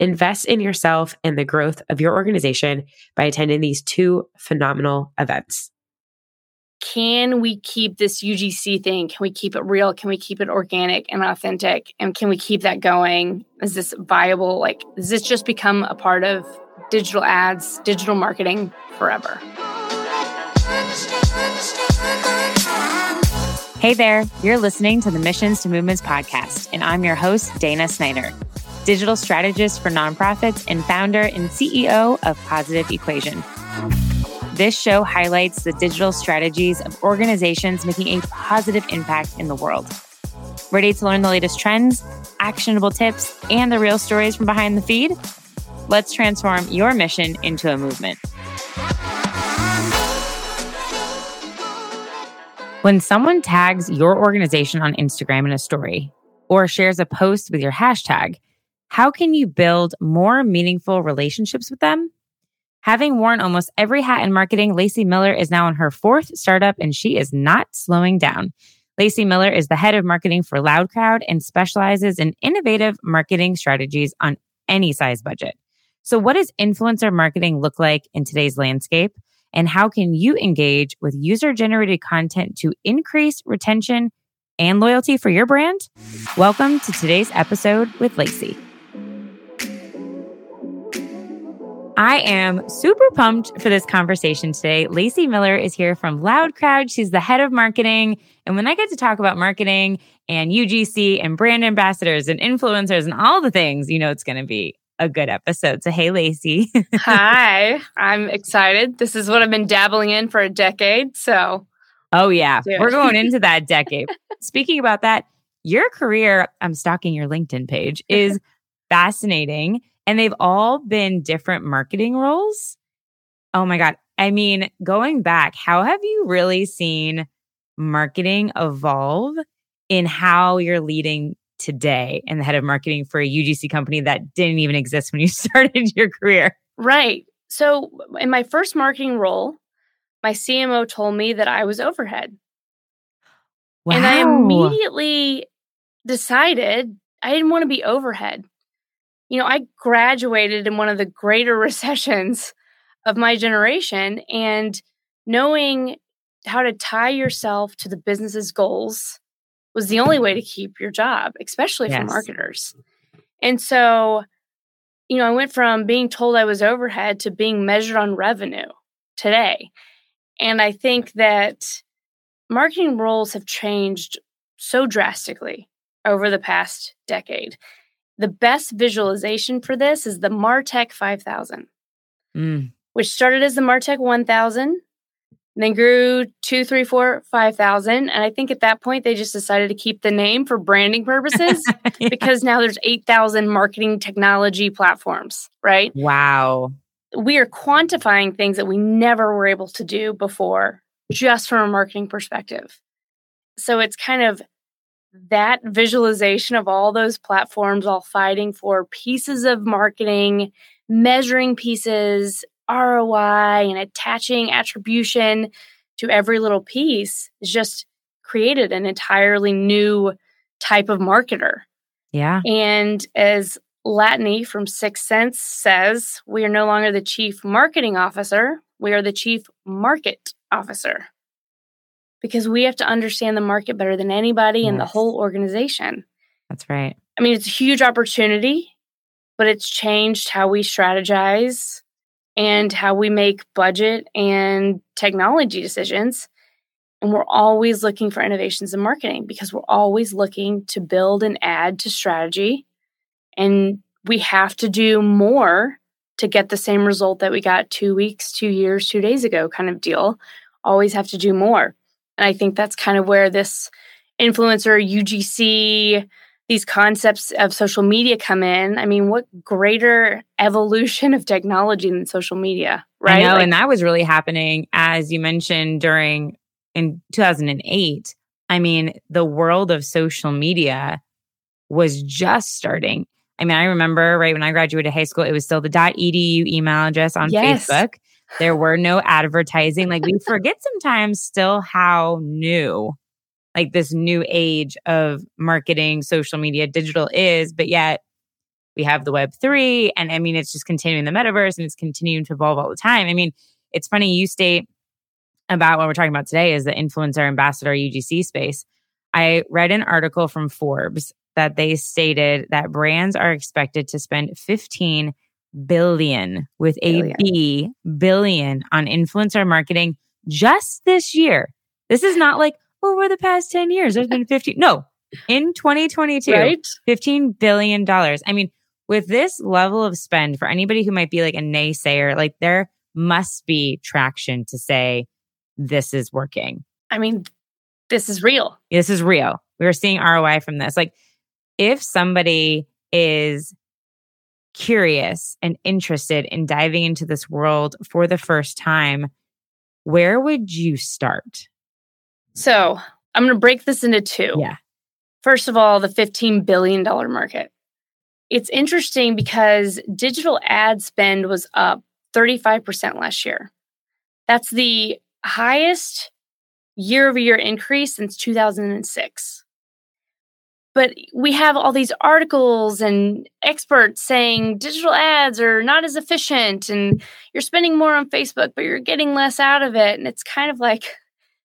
Invest in yourself and the growth of your organization by attending these two phenomenal events. Can we keep this UGC thing? Can we keep it real? Can we keep it organic and authentic? And can we keep that going? Is this viable? Like, does this just become a part of digital ads, digital marketing forever? Hey there, you're listening to the Missions to Movements podcast, and I'm your host, Dana Snyder digital strategist for nonprofits and founder and CEO of Positive Equation. This show highlights the digital strategies of organizations making a positive impact in the world. Ready to learn the latest trends, actionable tips, and the real stories from behind the feed? Let's transform your mission into a movement. When someone tags your organization on Instagram in a story or shares a post with your hashtag, how can you build more meaningful relationships with them? Having worn almost every hat in marketing, Lacey Miller is now in her fourth startup and she is not slowing down. Lacey Miller is the head of marketing for LoudCrowd and specializes in innovative marketing strategies on any size budget. So, what does influencer marketing look like in today's landscape? And how can you engage with user generated content to increase retention and loyalty for your brand? Welcome to today's episode with Lacey. I am super pumped for this conversation today. Lacey Miller is here from LoudCrowd. She's the head of marketing. And when I get to talk about marketing and UGC and brand ambassadors and influencers and all the things, you know it's going to be a good episode. So, hey, Lacey. Hi, I'm excited. This is what I've been dabbling in for a decade. So, oh, yeah, we're going into that decade. Speaking about that, your career, I'm stalking your LinkedIn page, is fascinating and they've all been different marketing roles. Oh my God. I mean, going back, how have you really seen marketing evolve in how you're leading today and the head of marketing for a UGC company that didn't even exist when you started your career? Right. So, in my first marketing role, my CMO told me that I was overhead. Wow. And I immediately decided I didn't want to be overhead you know, I graduated in one of the greater recessions of my generation and knowing how to tie yourself to the business's goals was the only way to keep your job, especially yes. for marketers. And so, you know, I went from being told I was overhead to being measured on revenue today. And I think that marketing roles have changed so drastically over the past decade. The best visualization for this is the Martech 5000, mm. which started as the Martech 1000, then grew two, three, four, five thousand. And I think at that point they just decided to keep the name for branding purposes yeah. because now there's 8,000 marketing technology platforms, right? Wow. We are quantifying things that we never were able to do before, just from a marketing perspective. So it's kind of that visualization of all those platforms all fighting for pieces of marketing, measuring pieces, ROI, and attaching attribution to every little piece is just created an entirely new type of marketer. Yeah. And as Latané from 6sense says, we are no longer the chief marketing officer, we are the chief market officer. Because we have to understand the market better than anybody yes. in the whole organization. That's right. I mean, it's a huge opportunity, but it's changed how we strategize and how we make budget and technology decisions. And we're always looking for innovations in marketing because we're always looking to build and add to strategy. And we have to do more to get the same result that we got two weeks, two years, two days ago kind of deal. Always have to do more. And I think that's kind of where this influencer UGC, these concepts of social media come in. I mean, what greater evolution of technology than social media, right? I know, like, and that was really happening as you mentioned during in 2008, I mean, the world of social media was just starting. I mean, I remember right when I graduated high school, it was still the .edu email address on yes. Facebook. There were no advertising. Like we forget sometimes still how new like this new age of marketing, social media, digital is, but yet we have the web 3 and I mean it's just continuing the metaverse and it's continuing to evolve all the time. I mean, it's funny you state about what we're talking about today is the influencer ambassador UGC space. I read an article from Forbes that they stated that brands are expected to spend 15 billion with a B billion on influencer marketing just this year. This is not like oh, over the past 10 years. There's been 15. No, in 2022, right? 15 billion dollars. I mean, with this level of spend for anybody who might be like a naysayer, like there must be traction to say this is working. I mean, this is real. This is real. We're seeing ROI from this. Like, if somebody is curious and interested in diving into this world for the first time, where would you start? So, I'm going to break this into two. Yeah. First of all, the $15 billion market. It's interesting because digital ad spend was up 35% last year. That's the highest year over year increase since 2006. But we have all these articles and experts saying digital ads are not as efficient and you're spending more on Facebook, but you're getting less out of it. And it's kind of like,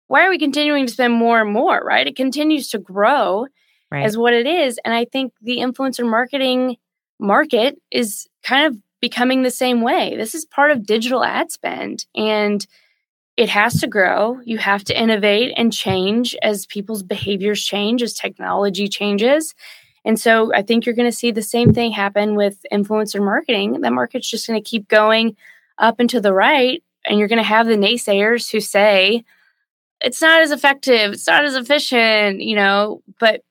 why are we continuing to spend more and more, right? It continues to grow right. as what it is. And I think the influencer marketing market is kind of becoming the same way. This is part of digital ad spend. And it has to grow. You have to innovate and change as people's behaviors change, as technology changes. And so I think you're going to see the same thing happen with influencer marketing. The market's just going to keep going up and to the right. And you're going to have the naysayers who say, it's not as effective, it's not as efficient, you know, but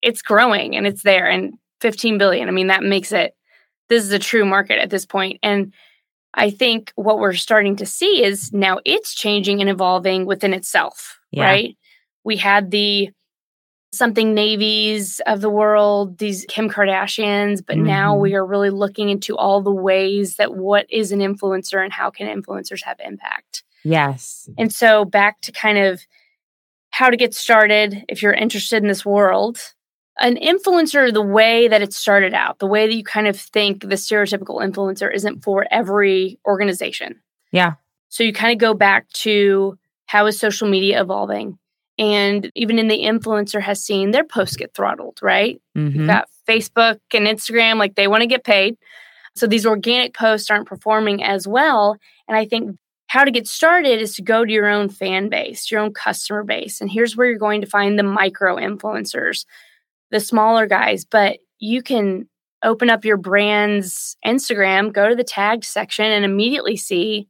it's growing and it's there. And 15 billion, I mean, that makes it, this is a true market at this point. And I think what we're starting to see is now it's changing and evolving within itself, yeah. right? We had the something navies of the world, these Kim Kardashians, but mm-hmm. now we are really looking into all the ways that what is an influencer and how can influencers have impact. Yes. And so back to kind of how to get started if you're interested in this world an influencer, the way that it started out, the way that you kind of think the stereotypical influencer isn't for every organization. Yeah. So you kind of go back to how is social media evolving? And even in the influencer has seen their posts get throttled, right? Mm-hmm. You've got Facebook and Instagram, like they want to get paid. So these organic posts aren't performing as well. And I think how to get started is to go to your own fan base, your own customer base. And here's where you're going to find the micro influencers the smaller guys, but you can open up your brand's Instagram, go to the tagged section, and immediately see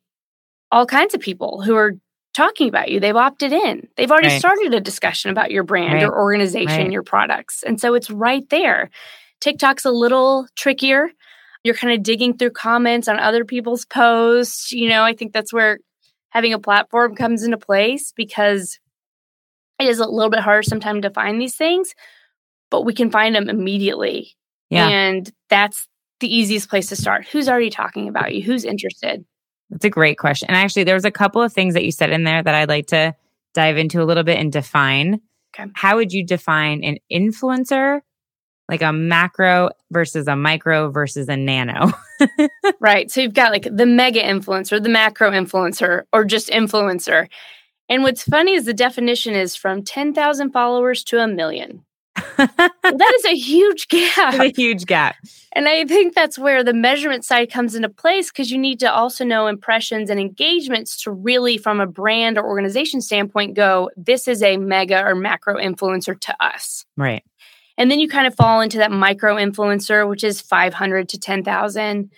all kinds of people who are talking about you. They've opted in. They've already right. started a discussion about your brand, right. your organization, right. your products. And so it's right there. TikTok's a little trickier. You're kind of digging through comments on other people's posts. You know, I think that's where having a platform comes into place because it is a little bit harder sometimes to find these things. But we can find them immediately. Yeah. And that's the easiest place to start. Who's already talking about you? Who's interested? That's a great question. And actually, there was a couple of things that you said in there that I'd like to dive into a little bit and define. Okay. How would you define an influencer, like a macro versus a micro versus a nano? right. So you've got like the mega influencer, the macro influencer, or just influencer. And what's funny is the definition is from 10,000 followers to a million. That is a huge gap. a huge gap. And I think that's where the measurement side comes into place because you need to also know impressions and engagements to really, from a brand or organization standpoint, go, this is a mega or macro influencer to us. Right. And then you kind of fall into that micro influencer, which is 500 to 10,000.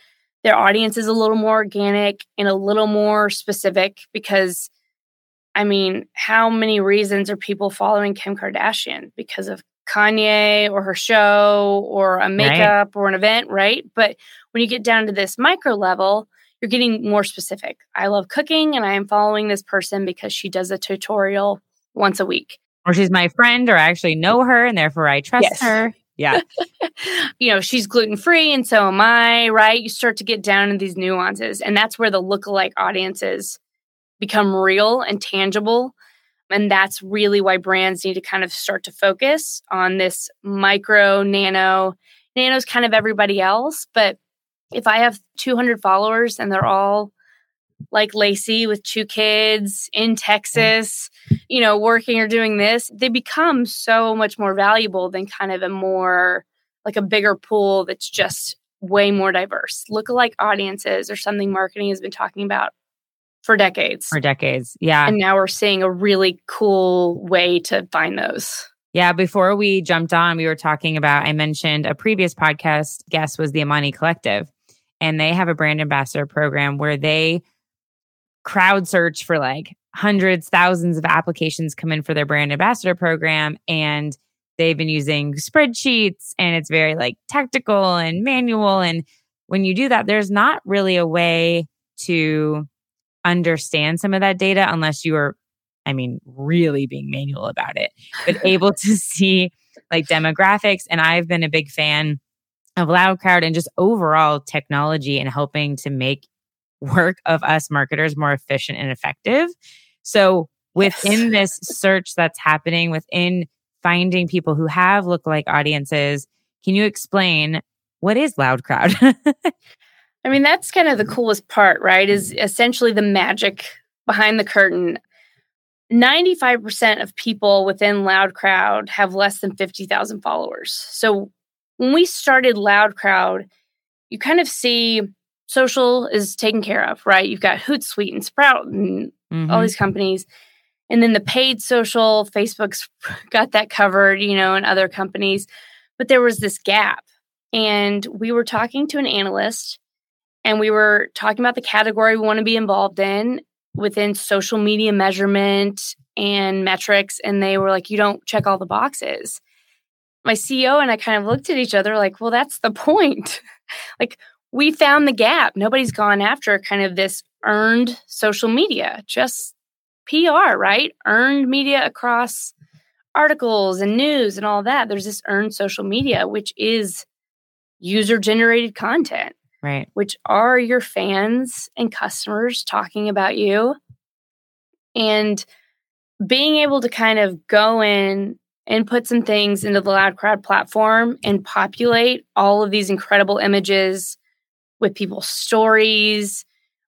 Their audience is a little more organic and a little more specific because, I mean, how many reasons are people following Kim Kardashian? Because of Kanye or her show or a makeup right. or an event, right? But when you get down to this micro level, you're getting more specific. I love cooking and I am following this person because she does a tutorial once a week. Or she's my friend or I actually know her and therefore I trust yes. her. Yeah. you know, she's gluten free and so am I, right? You start to get down in these nuances. And that's where the lookalike audiences become real and tangible and that's really why brands need to kind of start to focus on this micro, nano. Nano's kind of everybody else, but if I have 200 followers and they're all like Lacey with two kids in Texas, you know, working or doing this, they become so much more valuable than kind of a more like a bigger pool that's just way more diverse. Lookalike audiences or something marketing has been talking about for decades. For decades. Yeah. And now we're seeing a really cool way to find those. Yeah, before we jumped on, we were talking about, I mentioned a previous podcast guest was the Amani Collective, and they have a brand ambassador program where they crowd search for like hundreds, thousands of applications come in for their brand ambassador program. And they've been using spreadsheets and it's very like tactical and manual. And when you do that, there's not really a way to understand some of that data unless you are, I mean, really being manual about it, but able to see like demographics. And I've been a big fan of LoudCrowd and just overall technology and helping to make work of us marketers more efficient and effective. So within yes. this search that's happening, within finding people who have lookalike audiences, can you explain what is LoudCrowd? I mean, that's kind of the coolest part, right? Is essentially the magic behind the curtain. 95% of people within LoudCrowd have less than 50,000 followers. So when we started LoudCrowd, you kind of see social is taken care of, right? You've got Hootsuite and Sprout and mm-hmm. all these companies. And then the paid social, Facebook's got that covered, you know, and other companies. But there was this gap. And we were talking to an analyst and we were talking about the category we want to be involved in within social media measurement and metrics. And they were like, you don't check all the boxes. My CEO and I kind of looked at each other like, well, that's the point. like, we found the gap. Nobody's gone after kind of this earned social media, just PR, right? Earned media across articles and news and all that. There's this earned social media, which is user generated content. Right. Which are your fans and customers talking about you. And being able to kind of go in and put some things into the LoudCrowd platform and populate all of these incredible images with people's stories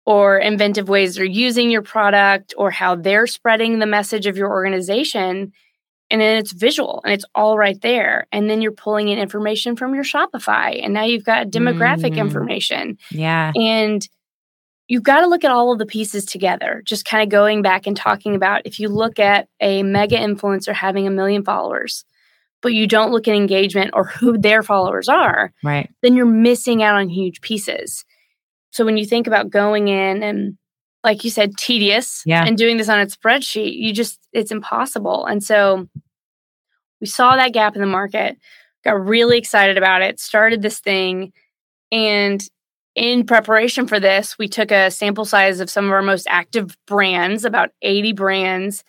or inventive ways they're using your product or how they're spreading the message of your organization and then it's visual and it's all right there. And then you're pulling in information from your shopify and now you've got demographic mm. information. Yeah. And you've got to look at all of the pieces together just kind of going back and talking about if you look at a mega influencer having a million followers but you don't look at engagement or who their followers are right. then you're missing out on huge pieces. So when you think about going in and like you said, tedious. Yeah. And doing this on a spreadsheet, you just, it's impossible. And so we saw that gap in the market, got really excited about it, started this thing. And in preparation for this, we took a sample size of some of our most active brands, about 80 brands,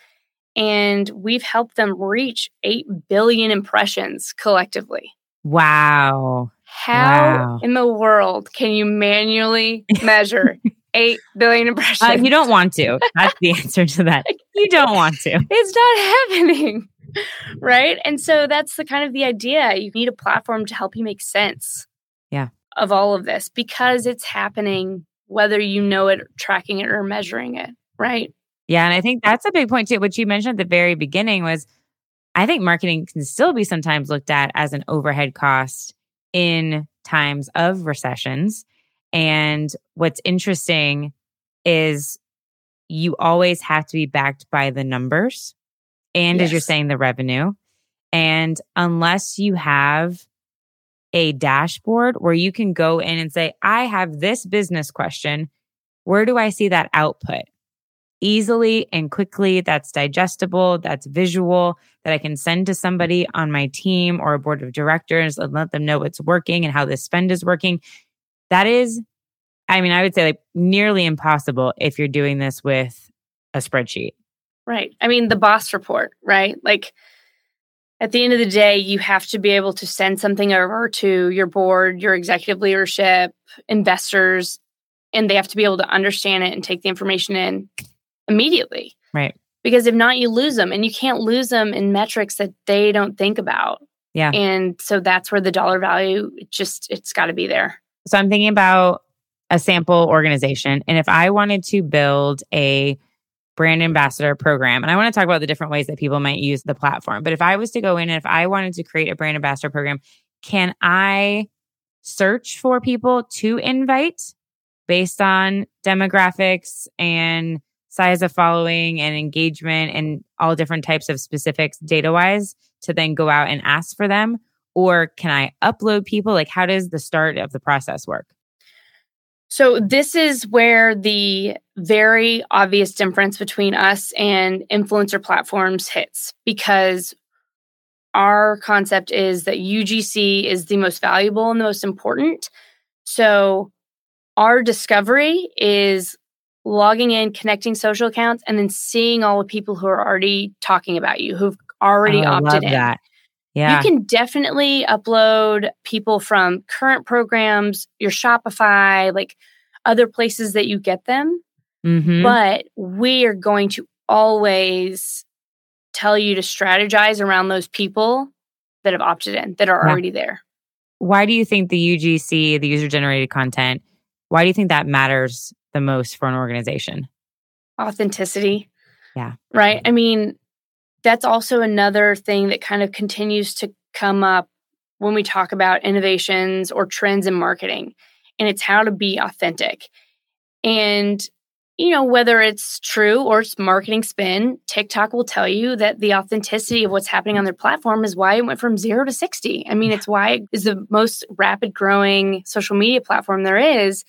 and we've helped them reach 8 billion impressions collectively. Wow. How wow. in the world can you manually measure 8 billion impressions? Uh, you don't want to. That's the answer to that. You don't want to. It's not happening. Right? And so that's the kind of the idea. You need a platform to help you make sense. Yeah. Of all of this because it's happening whether you know it, tracking it or measuring it, right? Yeah, and I think that's a big point too. What you mentioned at the very beginning was I think marketing can still be sometimes looked at as an overhead cost in times of recessions. And what's interesting is you always have to be backed by the numbers and yes. as you're saying the revenue. And unless you have a dashboard where you can go in and say, I have this business question. Where do I see that output? Easily and quickly, that's digestible, that's visual, that I can send to somebody on my team or a board of directors and let them know what's working and how the spend is working. That is, I mean, I would say like nearly impossible if you're doing this with a spreadsheet. Right. I mean, the boss report, right? Like, at the end of the day, you have to be able to send something over to your board, your executive leadership, investors, and they have to be able to understand it and take the information in immediately. Right. Because if not, you lose them and you can't lose them in metrics that they don't think about. Yeah. And so that's where the dollar value just it's got to be there. So I'm thinking about a sample organization and if I wanted to build a brand ambassador program. And I want to talk about the different ways that people might use the platform. But if I was to go in and if I wanted to create a brand ambassador program, can I search for people to invite based on demographics and size of following and engagement and all different types of specifics data wise to then go out and ask for them? Or can I upload people? Like, how does the start of the process work? So, this is where the very obvious difference between us and influencer platforms hits because our concept is that UGC is the most valuable and the most important. So, our discovery is logging in, connecting social accounts, and then seeing all the people who are already talking about you, who've already oh, opted in. That. Yeah. You can definitely upload people from current programs, your Shopify, like other places that you get them. Mm-hmm. But we are going to always tell you to strategize around those people that have opted in, that are yeah. already there. Why do you think the UGC, the user generated content, why do you think that matters the most for an organization? Authenticity. Yeah. Right. I mean, that's also another thing that kind of continues to come up when we talk about innovations or trends in marketing and it's how to be authentic. And you know whether it's true or it's marketing spin tiktok will tell you that the authenticity of what's happening on their platform is why it went from 0 to 60 i mean it's why it is the most rapid growing social media platform there is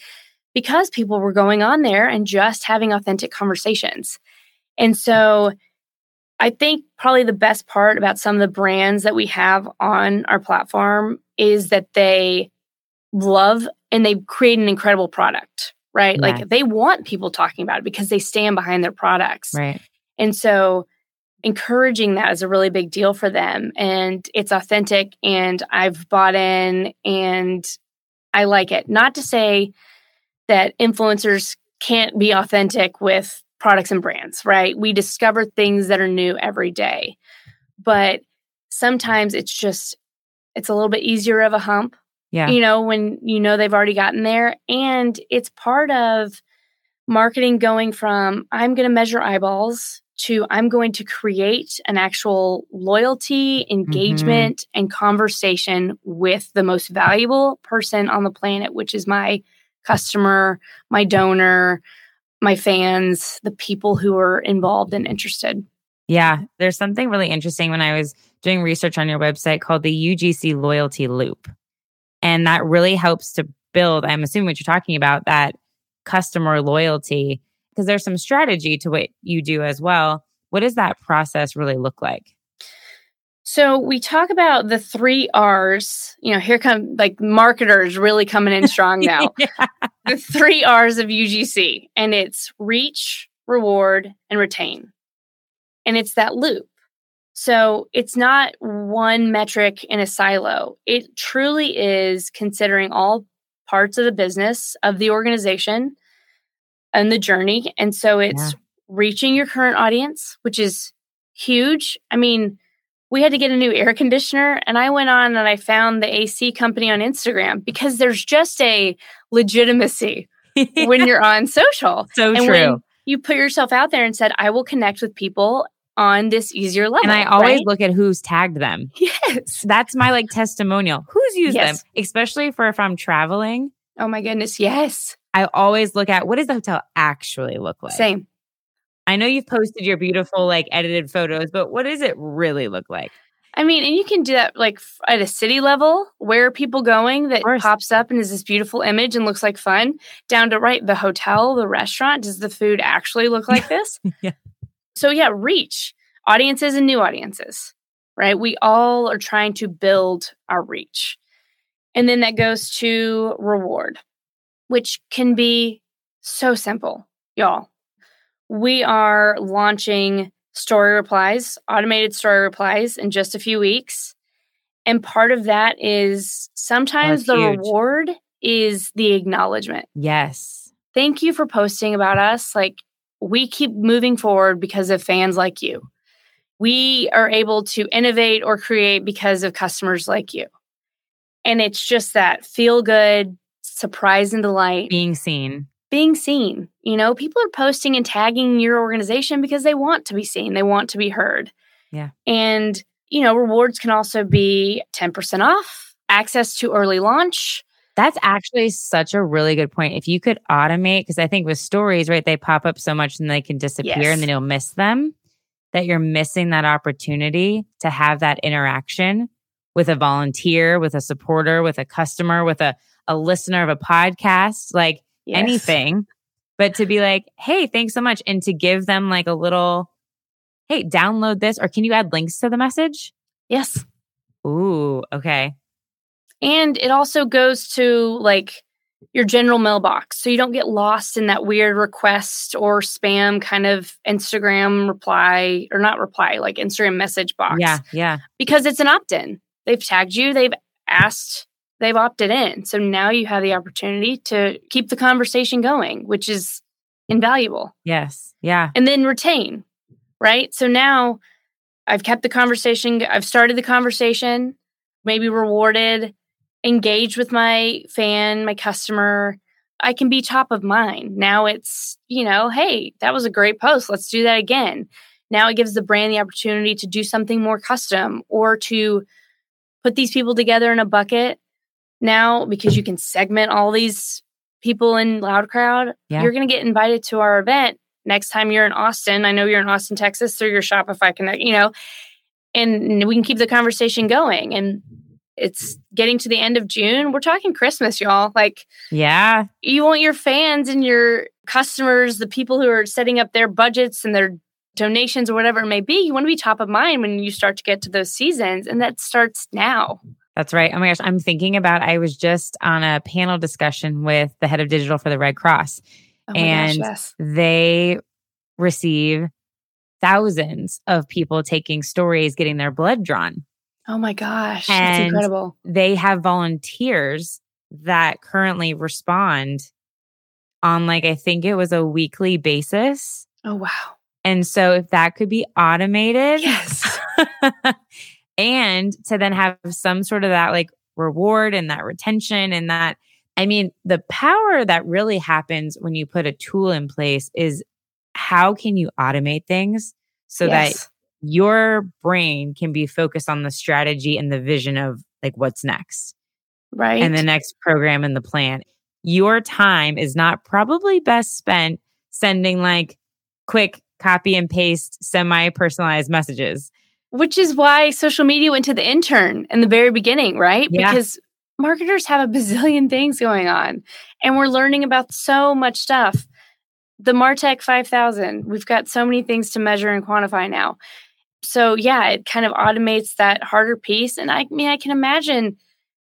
because people were going on there and just having authentic conversations. And so I think probably the best part about some of the brands that we have on our platform is that they love and they create an incredible product, right? Yeah. Like they want people talking about it because they stand behind their products. Right. And so encouraging that is a really big deal for them and it's authentic and I've bought in and I like it. Not to say that influencers can't be authentic with products and brands, right? We discover things that are new every day. But sometimes it's just it's a little bit easier of a hump. Yeah. You know, when you know they've already gotten there and it's part of marketing going from I'm going to measure eyeballs to I'm going to create an actual loyalty, engagement, mm-hmm. and conversation with the most valuable person on the planet, which is my customer, my donor, my fans, the people who are involved and interested. Yeah, there's something really interesting when I was doing research on your website called the UGC Loyalty Loop. And that really helps to build, I'm assuming what you're talking about, that customer loyalty, because there's some strategy to what you do as well. What does that process really look like? So we talk about the three R's. You know, here come like marketers really coming in strong now. yeah. The three R's of UGC, and it's reach, reward, and retain. And it's that loop. So it's not one metric in a silo. It truly is considering all parts of the business of the organization and the journey. And so it's yeah. reaching your current audience, which is huge. I mean, we had to get a new air conditioner and I went on and I found the AC company on Instagram because there's just a legitimacy when you're on social. So and true. you put yourself out there and said, I will connect with people on this easier level. And I always right? look at who's tagged them. Yes. That's my like testimonial. Who's used yes. them? Especially for if I'm traveling. Oh my goodness. Yes. I always look at what does the hotel actually look like? Same. I know you've posted your beautiful like edited photos, but what does it really look like? I mean, and you can do that like at a city level. Where are people going that pops up and is this beautiful image and looks like fun? Down to right, the hotel, the restaurant. Does the food actually look like this? yeah. So, yeah, reach audiences and new audiences, right? We all are trying to build our reach. And then that goes to reward, which can be so simple, y'all. We are launching story replies, automated story replies in just a few weeks. And part of that is sometimes the huge. reward is the acknowledgement. Yes. Thank you for posting about us. Like, we keep moving forward because of fans like you. We are able to innovate or create because of customers like you. And it's just that feel good, surprise and delight. Being seen. Being seen. You know, people are posting and tagging your organization because they want to be seen, they want to be heard. Yeah. And, you know, rewards can also be 10% off, access to early launch, that's actually such a really good point. If you could automate, because I think with stories, right, they pop up so much and they can disappear yes. and then you'll miss them, that you're missing that opportunity to have that interaction with a volunteer, with a supporter, with a customer, with a, a listener of a podcast, like yes. anything. But to be like, hey, thanks so much. And to give them like a little, hey, download this, or can you add links to the message? Yes. Ooh, okay. And it also goes to like your general mailbox. So you don't get lost in that weird request or spam kind of Instagram reply or not reply, like Instagram message box. Yeah. Yeah. Because it's an opt in. They've tagged you, they've asked, they've opted in. So now you have the opportunity to keep the conversation going, which is invaluable. Yes. Yeah. And then retain, right? So now I've kept the conversation, I've started the conversation, maybe rewarded engaged with my fan, my customer. I can be top of mind. Now it's, you know, hey, that was a great post. Let's do that again. Now it gives the brand the opportunity to do something more custom or to put these people together in a bucket. Now, because you can segment all these people in LoudCrowd, yeah. you're going to get invited to our event next time you're in Austin. I know you're in Austin, Texas through your Shopify Connect, you know, and we can keep the conversation going. And it's getting to the end of June. We're talking Christmas, y'all. Like, yeah, you want your fans and your customers, the people who are setting up their budgets and their donations or whatever it may be, you want to be top of mind when you start to get to those seasons. And that starts now. That's right. Oh my gosh. I'm thinking about, I was just on a panel discussion with the head of digital for the Red Cross, oh and gosh, yes. they receive thousands of people taking stories, getting their blood drawn. Oh my gosh. And that's incredible. They have volunteers that currently respond on like I think it was a weekly basis. Oh wow. And so if that could be automated. Yes. and to then have some sort of that like reward and that retention and that I mean the power that really happens when you put a tool in place is how can you automate things so yes. that your brain can be focused on the strategy and the vision of like what's next. Right. And the next program and the plan. Your time is not probably best spent sending like quick copy and paste semi personalized messages. Which is why social media went to the intern in the very beginning, right? Yeah. Because marketers have a bazillion things going on and we're learning about so much stuff. The Martech 5000, we've got so many things to measure and quantify now so yeah, it kind of automates that harder piece. And I mean, I can imagine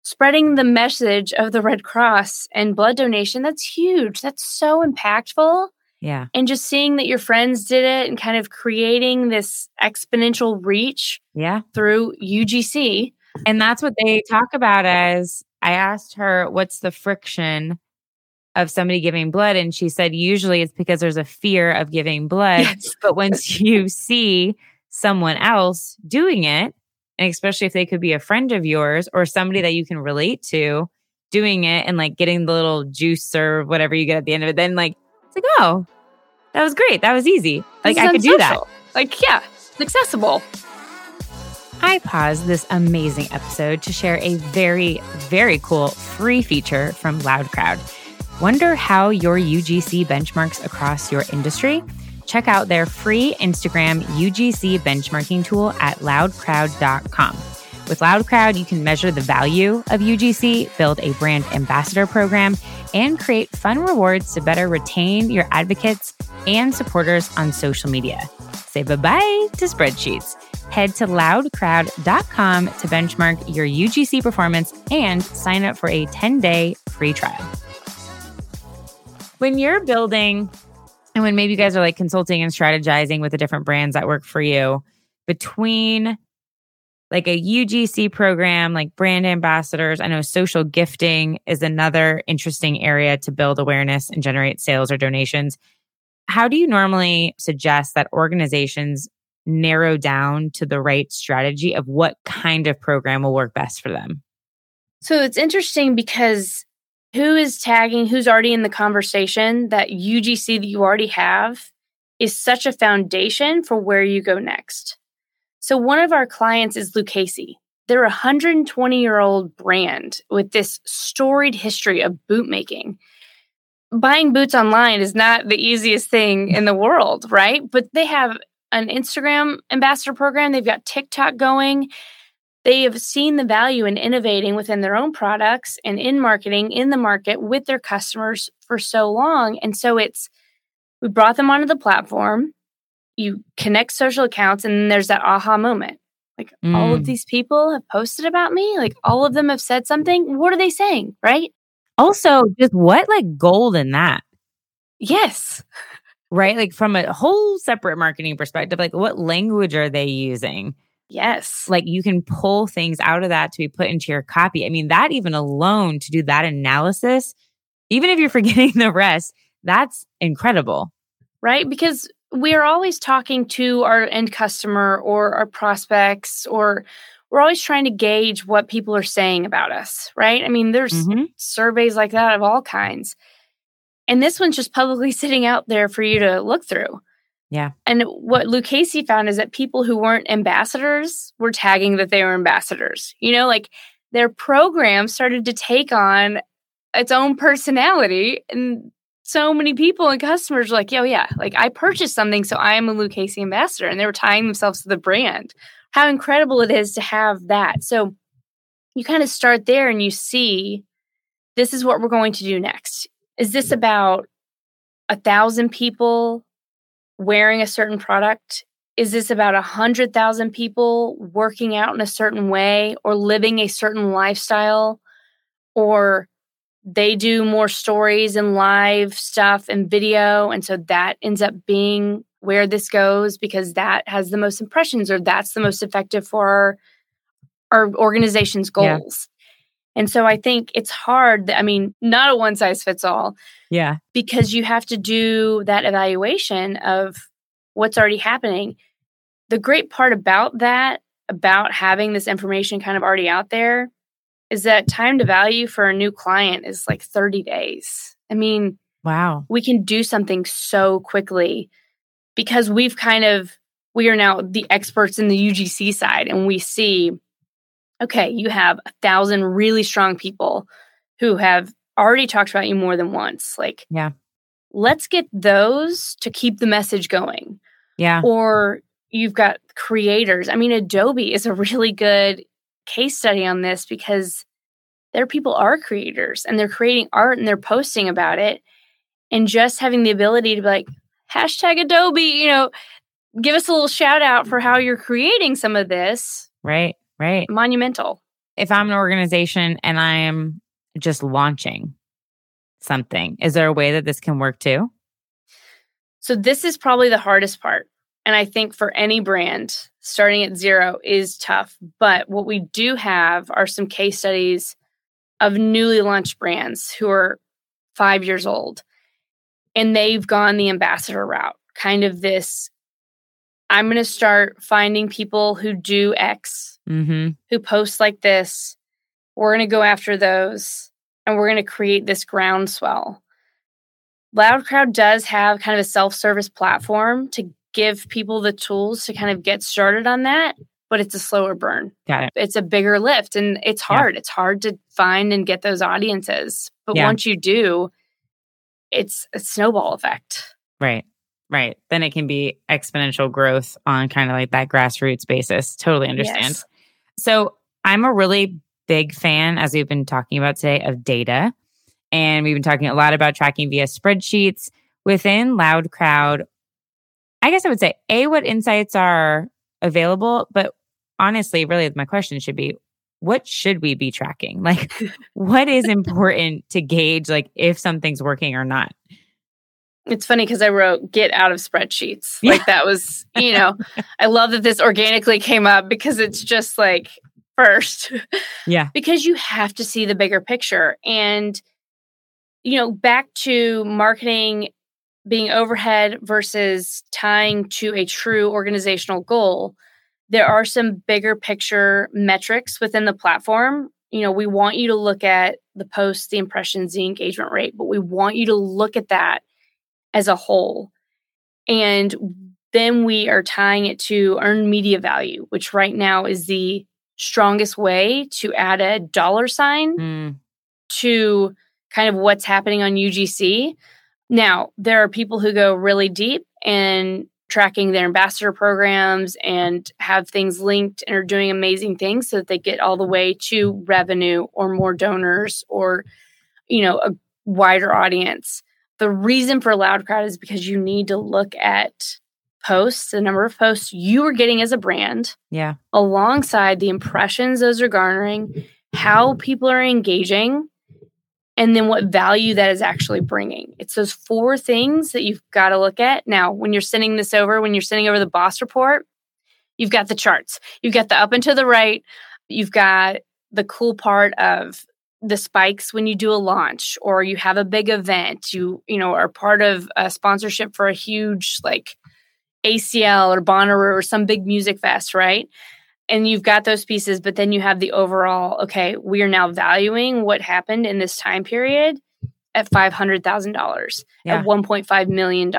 spreading the message of the Red Cross and blood donation. That's huge. That's so impactful. Yeah. And just seeing that your friends did it and kind of creating this exponential reach yeah. through UGC. And that's what they talk about as I asked her, what's the friction of somebody giving blood? And she said, usually it's because there's a fear of giving blood. Yes. But once you see someone else doing it, and especially if they could be a friend of yours or somebody that you can relate to doing it and like getting the little juice or whatever you get at the end of it, then like, it's like, oh, that was great. That was easy. Like, I could do that. Like, yeah, it's accessible. I paused this amazing episode to share a very, very cool free feature from LoudCrowd. Wonder how your UGC benchmarks across your industry? Check out their free Instagram UGC benchmarking tool at loudcrowd.com. With LoudCrowd, you can measure the value of UGC, build a brand ambassador program, and create fun rewards to better retain your advocates and supporters on social media. Say bye bye to spreadsheets. Head to loudcrowd.com to benchmark your UGC performance and sign up for a 10 day free trial. When you're building and when maybe you guys are like consulting and strategizing with the different brands that work for you between like a UGC program, like brand ambassadors. I know social gifting is another interesting area to build awareness and generate sales or donations. How do you normally suggest that organizations narrow down to the right strategy of what kind of program will work best for them? So it's interesting because who is tagging, who's already in the conversation, that UGC that you already have is such a foundation for where you go next. So one of our clients is Lucchese. They're a 120 year old brand with this storied history of boot making. Buying boots online is not the easiest thing in the world, right? But they have an Instagram ambassador program, they've got TikTok going, they have seen the value in innovating within their own products and in marketing in the market with their customers for so long. And so it's, we brought them onto the platform. You connect social accounts, and there's that aha moment. Like mm. all of mm. these people have posted about me. Like all of them have said something. What are they saying? Right. Also, just what like gold in that? Yes. Right. Like from a whole separate marketing perspective, like what language are they using? Yes. Like you can pull things out of that to be put into your copy. I mean, that even alone to do that analysis, even if you're forgetting the rest, that's incredible. Right? Because we are always talking to our end customer or our prospects or we're always trying to gauge what people are saying about us, right? I mean, there's mm-hmm. surveys like that of all kinds. And this one's just publicly sitting out there for you to look through. Yeah. And what Lucchese found is that people who weren't ambassadors were tagging that they were ambassadors. You know, like their program started to take on its own personality. And so many people and customers were like, yo, yeah, like I purchased something, so I am a Lucchese ambassador. And they were tying themselves to the brand. How incredible it is to have that. So you kind of start there and you see this is what we're going to do next. Is this about a thousand people wearing a certain product? Is this about a hundred thousand people working out in a certain way or living a certain lifestyle? Or they do more stories and live stuff and video. And so that ends up being where this goes because that has the most impressions or that's the most effective for our, our organization's goals. Yeah. And so I think it's hard. That, I mean, not a one size fits all. Yeah. Because you have to do that evaluation of what's already happening. The great part about that, about having this information kind of already out there, is that time to value for a new client is like 30 days. I mean, wow. We can do something so quickly because we've kind of, we are now the experts in the UGC side and we see, okay, you have a thousand really strong people who have already talked about you more than once. Like, yeah, let's get those to keep the message going. Yeah. Or you've got creators. I mean, Adobe is a really good case study on this because their people are creators and they're creating art and they're posting about it. And just having the ability to be like, hashtag Adobe, you know, give us a little shout out for how you're creating some of this. Right, right. Monumental. If I'm an organization and I am just launching something. Is there a way that this can work too? So, this is probably the hardest part. And I think for any brand, starting at zero is tough. But what we do have are some case studies of newly launched brands who are five years old and they've gone the ambassador route, kind of this I'm going to start finding people who do X, mm-hmm. who post like this. We're going to go after those and we're going to create this groundswell. LoudCrowd does have kind of a self service platform to give people the tools to kind of get started on that, but it's a slower burn. Got it. It's a bigger lift and it's hard. Yeah. It's hard to find and get those audiences. But yeah. once you do, it's a snowball effect. Right. Right. Then it can be exponential growth on kind of like that grassroots basis. Totally understand. Yes. So I'm a really big fan, as we've been talking about today, of data. And we've been talking a lot about tracking via spreadsheets within LoudCrowd. I guess I would say, A, what insights are available, but honestly, really, my question should be what should we be tracking? Like, what is important to gauge, like, if something's working or not? It's funny because I wrote get out of spreadsheets. Yeah. Like, that was, you know, I love that this organically came up because it's just like, first. Yeah. because you have to see the bigger picture. And, you know, back to marketing being overhead versus tying to a true organizational goal, there are some bigger picture metrics within the platform. You know, we want you to look at the posts, the impressions, the engagement rate, but we want you to look at that as a whole. And then we are tying it to earned media value, which right now is the strongest way to add a dollar sign mm. to kind of what's happening on UGC. Now, there are people who go really deep and tracking their ambassador programs and have things linked and are doing amazing things so that they get all the way to revenue or more donors or you know a wider audience. The reason for LoudCrowd is because you need to look at posts the number of posts you are getting as a brand yeah. alongside the impressions those are garnering how people are engaging and then what value that is actually bringing. It's those four things that you've got to look at. Now, when you're sending this over, when you're sending over the boss report, you've got the charts. You've got the up and to the right. You've got the cool part of the spikes when you do a launch or you have a big event. You, you know, are part of a sponsorship for a huge like ACL or Bonnaroo or some big music fest, right? And you've got those pieces, but then you have the overall, okay, we are now valuing what happened in this time period at $500,000, yeah. at $1.5 million.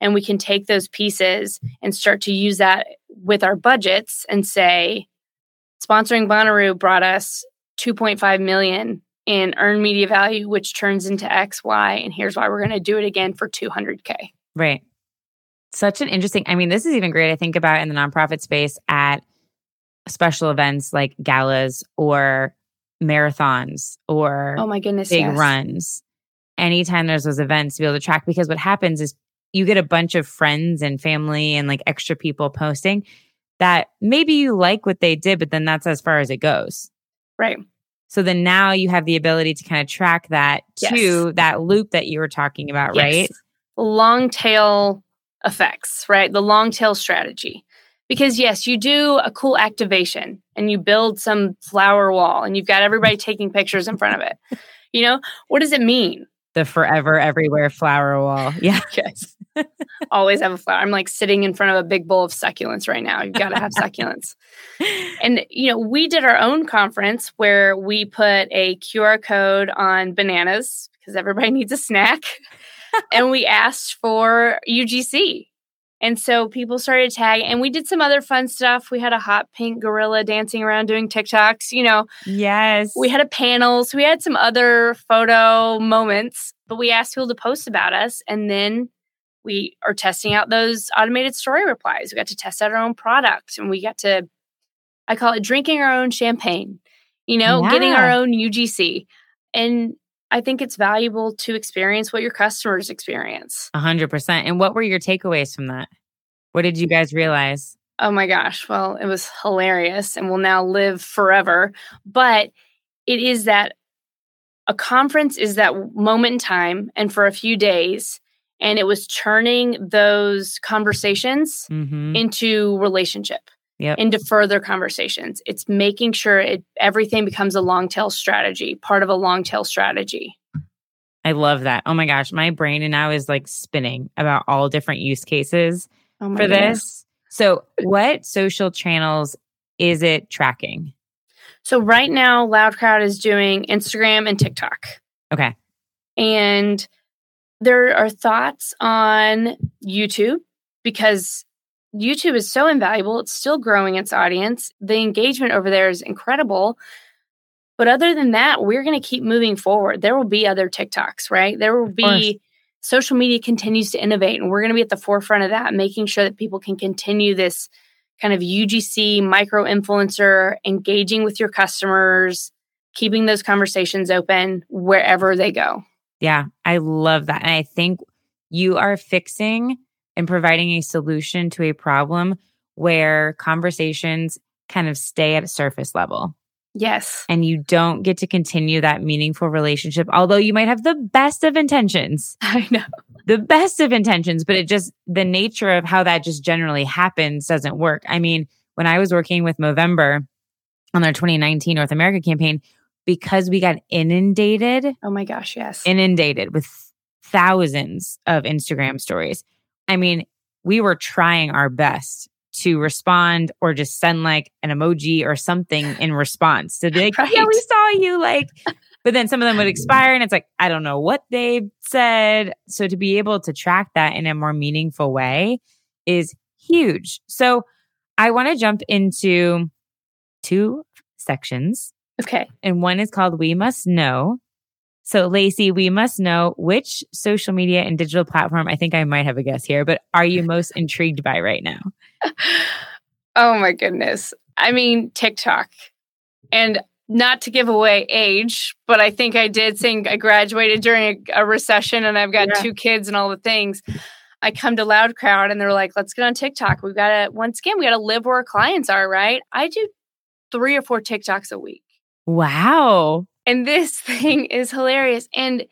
And we can take those pieces and start to use that with our budgets and say, sponsoring Bonnaroo brought us 2.5 million in earned media value, which turns into X, Y, and here's why we're going to do it again for 200K. Right. Such an interesting, I mean, this is even great. I think about in the nonprofit space at special events like galas or marathons or oh my goodness big yes. runs anytime there's those events to be able to track because what happens is you get a bunch of friends and family and like extra people posting that maybe you like what they did but then that's as far as it goes right so then now you have the ability to kind of track that yes. to that loop that you were talking about yes. right long tail effects right the long tail strategy because yes, you do a cool activation and you build some flower wall and you've got everybody taking pictures in front of it. You know, what does it mean? The forever everywhere flower wall. Yeah. yes. Always have a flower. I'm like sitting in front of a big bowl of succulents right now. You've got to have succulents. And, you know, we did our own conference where we put a QR code on bananas because everybody needs a snack. and we asked for UGC and so people started tagging, and we did some other fun stuff. We had a hot pink gorilla dancing around doing TikToks, you know. Yes. We had a panel. So we had some other photo moments, but we asked people to post about us. And then we are testing out those automated story replies. We got to test out our own product and we got to, I call it drinking our own champagne, you know, yeah. getting our own UGC. And I think it's valuable to experience what your customers experience. A hundred percent. And what were your takeaways from that? What did you guys realize? Oh my gosh. Well, it was hilarious and will now live forever. But it is that a conference is that moment in time and for a few days. and it was turning those conversations mm-hmm. into relationship yep. into further conversations. It's making sure it everything becomes a long tail strategy part of a long tail strategy. I love that. Oh my gosh my brain and now is like spinning about all different use cases oh for goodness. this so what social channels is it tracking? So right now LoudCrowd is doing instagram and tiktok. Okay. And there are thoughts on YouTube because YouTube is so invaluable. It's still growing its audience. The engagement over there is incredible. But other than that, we're going to keep moving forward. There will be other TikToks, right? There will be social media continues to innovate, and we're going to be at the forefront of that, making sure that people can continue this kind of UGC micro influencer, engaging with your customers, keeping those conversations open wherever they go. Yeah, I love that. And I think you are fixing and providing a solution to a problem where conversations kind of stay at a surface level. Yes. And you don't get to continue that meaningful relationship, although you might have the best of intentions. I know. The best of intentions, but it just, the nature of how that just generally happens doesn't work. I mean, when I was working with Movember on their 2019 North America campaign, because we got inundated. Oh my gosh, yes. Inundated with thousands of Instagram stories. I mean, we were trying our best to respond or just send like an emoji or something in response to be like, right. yeah, we saw you. Like, but then some of them would expire and it's like, I don't know what they said. So to be able to track that in a more meaningful way is huge. So I want to jump into two sections Okay. And one is called We Must Know. So, Lacey, we must know which social media and digital platform, I think I might have a guess here, but are you most intrigued by right now? oh my goodness. I mean, TikTok. And not to give away age, but I think I did think I graduated during a, a recession and I've got yeah. two kids and all the things. I come to LoudCrowd and they're like, let's get on TikTok. We've got to, once again, we got to live where our clients are, right? I do three or four TikToks a week. Wow. And this thing is hilarious. And,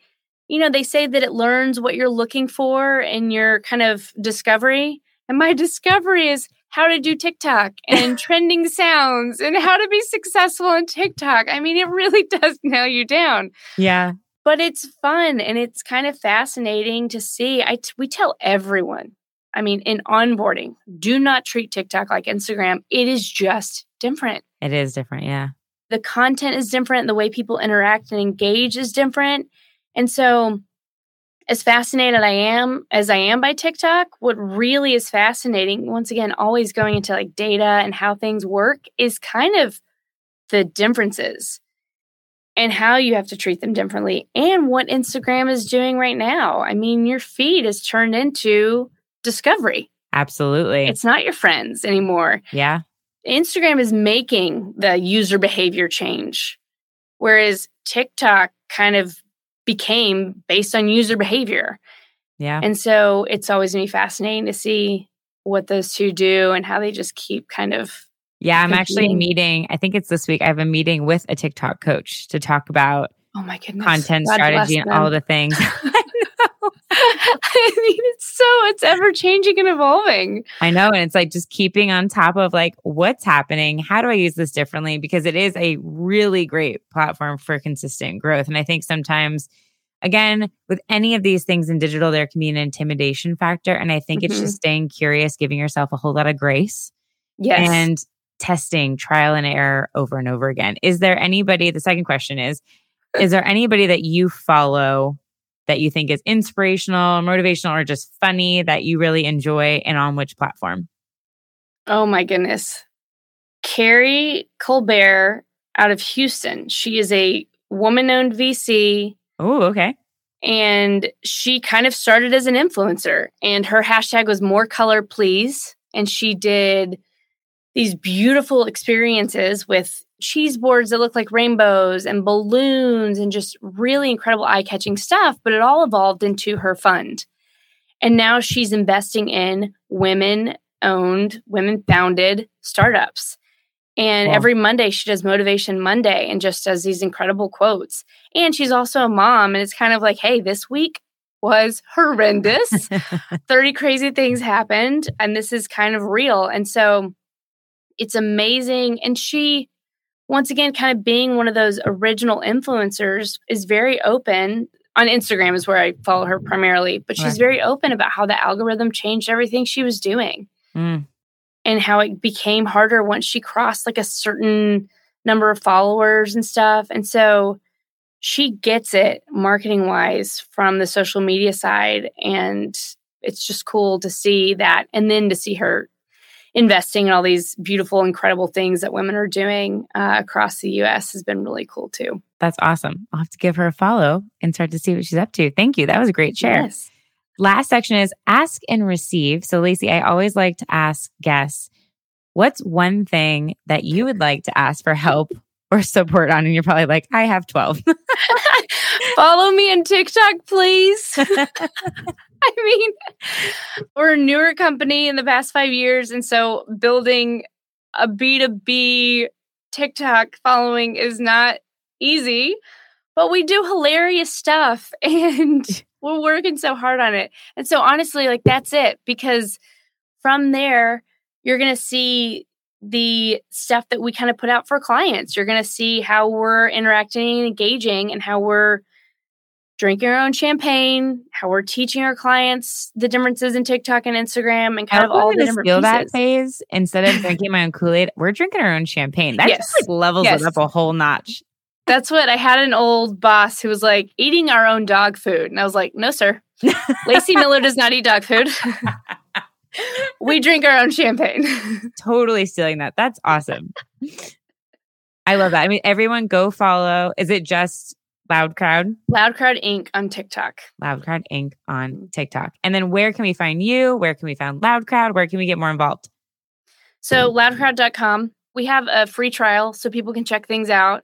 you know, they say that it learns what you're looking for in your kind of discovery. And my discovery is how to do TikTok and trending sounds and how to be successful on TikTok. I mean, it really does nail you down. Yeah. But it's fun and it's kind of fascinating to see. I t- we tell everyone, I mean, in onboarding, do not treat TikTok like Instagram. It is just different. It is different. Yeah the content is different, the way people interact and engage is different. And so, as fascinated I am as I am by TikTok, what really is fascinating, once again, always going into like data and how things work, is kind of the differences and how you have to treat them differently and what Instagram is doing right now. I mean, your feed is turned into discovery. Absolutely. It's not your friends anymore. Yeah. Instagram is making the user behavior change, whereas TikTok kind of became based on user behavior. Yeah. And so it's always going to be fascinating to see what those two do and how they just keep kind of. Yeah, I'm actually meeting, I think it's this week. I have a meeting with a TikTok coach to talk about oh my goodness. content God strategy and all the things. I mean, it's so it's ever changing and evolving. I know. And it's like just keeping on top of like what's happening. How do I use this differently? Because it is a really great platform for consistent growth. And I think sometimes again, with any of these things in digital, there can be an intimidation factor. And I think mm-hmm. it's just staying curious, giving yourself a whole lot of grace. Yes. And testing trial and error over and over again. Is there anybody, the second question is, is there anybody that you follow that you think is inspirational, motivational, or just funny that you really enjoy and on which platform? Oh my goodness. Carrie Colbert out of Houston. She is a woman owned VC. Oh, okay. And she kind of started as an influencer, and her hashtag was more color, please. And she did these beautiful experiences with cheese boards that look like rainbows and balloons and just really incredible eye catching stuff. But it all evolved into her fund. And now she's investing in women owned, women founded startups. And wow. every Monday she does Motivation Monday and just does these incredible quotes. And she's also a mom. And it's kind of like, hey, this week was horrendous. 30 crazy things happened, and this is kind of real. And so it's amazing. And she, once again, kind of being one of those original influencers, is very open. On Instagram is where I follow her primarily, but she's right. very open about how the algorithm changed everything she was doing mm. and how it became harder once she crossed like a certain number of followers and stuff. And so she gets it marketing wise from the social media side. And it's just cool to see that. And then to see her investing in all these beautiful, incredible things that women are doing uh, across the US has been really cool too. That's awesome. I'll have to give her a follow and start to see what she's up to. Thank you. That was a great share. Yes. Last section is ask and receive. So, Lacey, I always like to ask guests, what's one thing that you would like to ask for help or support on? And you're probably like, I have 12. Follow me on TikTok, please. I mean, we're a newer company in the past five years. And so building a B2B TikTok following is not easy, but we do hilarious stuff and we're working so hard on it. And so, honestly, like that's it because from there, you're going to see the stuff that we kind of put out for clients. You're going to see how we're interacting and engaging and how we're drinking our own champagne, how we're teaching our clients the differences in TikTok and Instagram, and kind of all the different feel pieces. that phase instead of drinking my own Kool Aid. We're drinking our own champagne. That yes. just like levels yes. it up a whole notch. That's what I had an old boss who was like eating our own dog food, and I was like, no, sir, Lacey Miller does not eat dog food. we drink our own champagne. totally stealing that. That's awesome. I love that. I mean, everyone go follow. Is it just LoudCrowd? Loud Crowd Inc. on TikTok. LoudCrowd Inc. on mm-hmm. TikTok. And then where can we find you? Where can we find LoudCrowd? Where can we get more involved? So, loudcrowd.com. We have a free trial so people can check things out.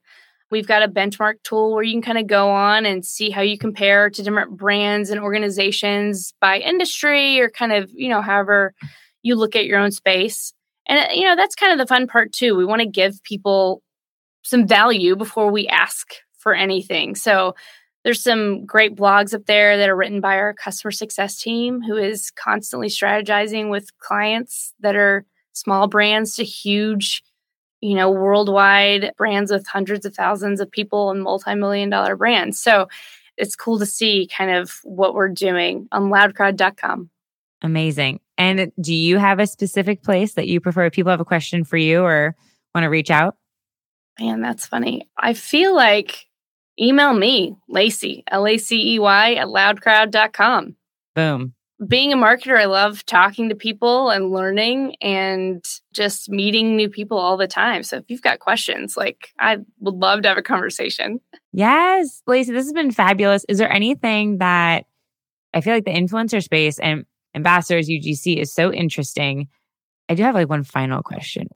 We've got a benchmark tool where you can kind of go on and see how you compare to different brands and organizations by industry or kind of, you know, however you look at your own space. And, uh, you know, that's kind of the fun part too. We want to give people some value before we ask for anything. So there's some great blogs up there that are written by our customer success team who is constantly strategizing with clients that are small brands to huge you know, worldwide brands with hundreds of thousands of people and multi-million dollar brands. So it's cool to see kind of what we're doing on loudcrowd.com. Amazing. And do you have a specific place that you prefer if people have a question for you or want to reach out? Man, that's funny. I feel like email me, Lacey, L A C E Y at loudcrowd.com. Boom being a marketer, I love talking to people and learning and just meeting new people all the time. So if you've got questions, like I would love to have a conversation. Yes. Lacey, this has been fabulous. Is there anything that I feel like the influencer space and ambassadors UGC is so interesting? I do have like one final question.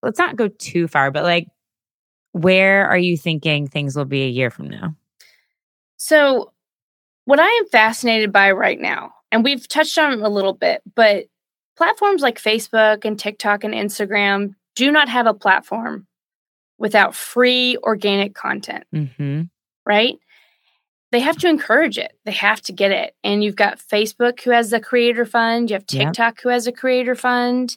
Let's not go too far, but like, where are you thinking things will be a year from now? So, what I am fascinated by right now and we've touched on it a little bit, but platforms like Facebook and TikTok and Instagram do not have a platform without free organic content, mm-hmm. right? They have to encourage it. They have to get it. And you've got Facebook who has the creator fund, you have TikTok yep. who has a creator fund.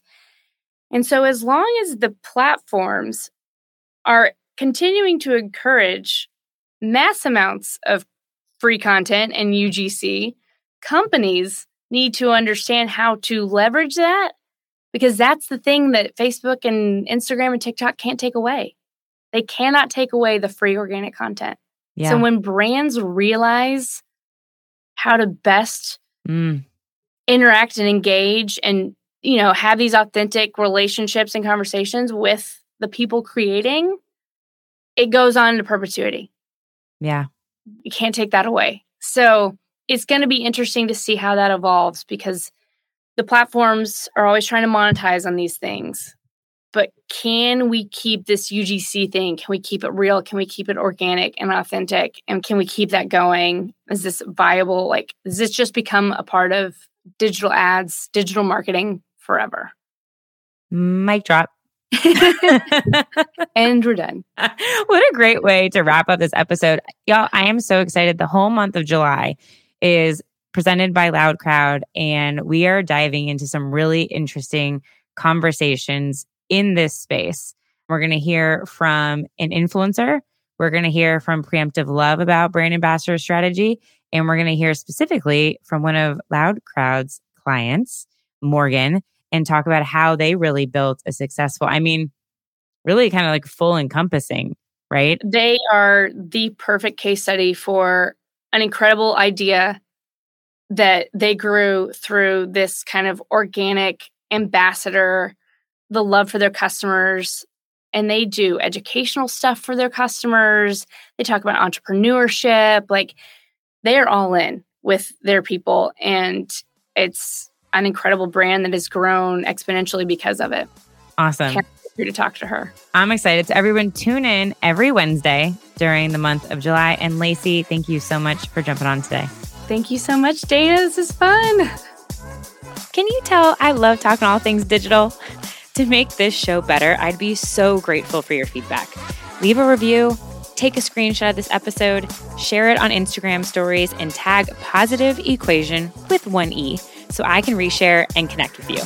And so, as long as the platforms are continuing to encourage mass amounts of free content and UGC, companies need to understand how to leverage that because that's the thing that Facebook and Instagram and TikTok can't take away. They cannot take away the free organic content. Yeah. So when brands realize how to best mm. interact and engage and you know have these authentic relationships and conversations with the people creating it goes on to perpetuity. Yeah. You can't take that away. So it's going to be interesting to see how that evolves because the platforms are always trying to monetize on these things. But can we keep this UGC thing? Can we keep it real? Can we keep it organic and authentic? And can we keep that going? Is this viable? Like, does this just become a part of digital ads, digital marketing forever? Mic drop. and we're done. What a great way to wrap up this episode. Y'all, I am so excited. The whole month of July is presented by LoudCrowd. And we are diving into some really interesting conversations in this space. We're going to hear from an influencer. We're going to hear from Preemptive Love about brand ambassador strategy. And we're going to hear specifically from one of LoudCrowd's clients, Morgan, and talk about how they really built a successful, I mean, really kind of like full encompassing, right? They are the perfect case study for an incredible idea that they grew through this kind of organic ambassador, the love for their customers. And they do educational stuff for their customers. They talk about entrepreneurship. Like they are all in with their people. And it's an incredible brand that has grown exponentially because of it. Awesome. Can't wait to talk to her. I'm excited. So everyone tune in every Wednesday during the month of July. And Lacey, thank you so much for jumping on today. Thank you so much, Dana. This is fun. Can you tell I love talking all things digital? To make this show better, I'd be so grateful for your feedback. Leave a review, take a screenshot of this episode, share it on Instagram stories, and tag positive equation with one E so I can reshare and connect with you.